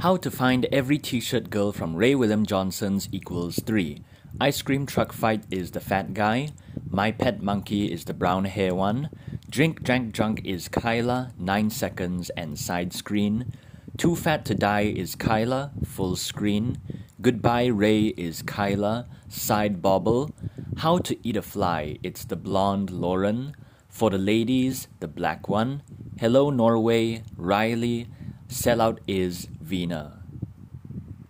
How to find every t-shirt girl from Ray William Johnson's equals 3. Ice cream truck fight is the fat guy. My pet monkey is the brown hair one. Drink drank drunk is Kyla, 9 seconds and side screen. Too fat to die is Kyla, full screen. Goodbye Ray is Kyla, side bobble. How to eat a fly, it's the blonde Lauren. For the ladies, the black one. Hello Norway, Riley. Sellout is Vina.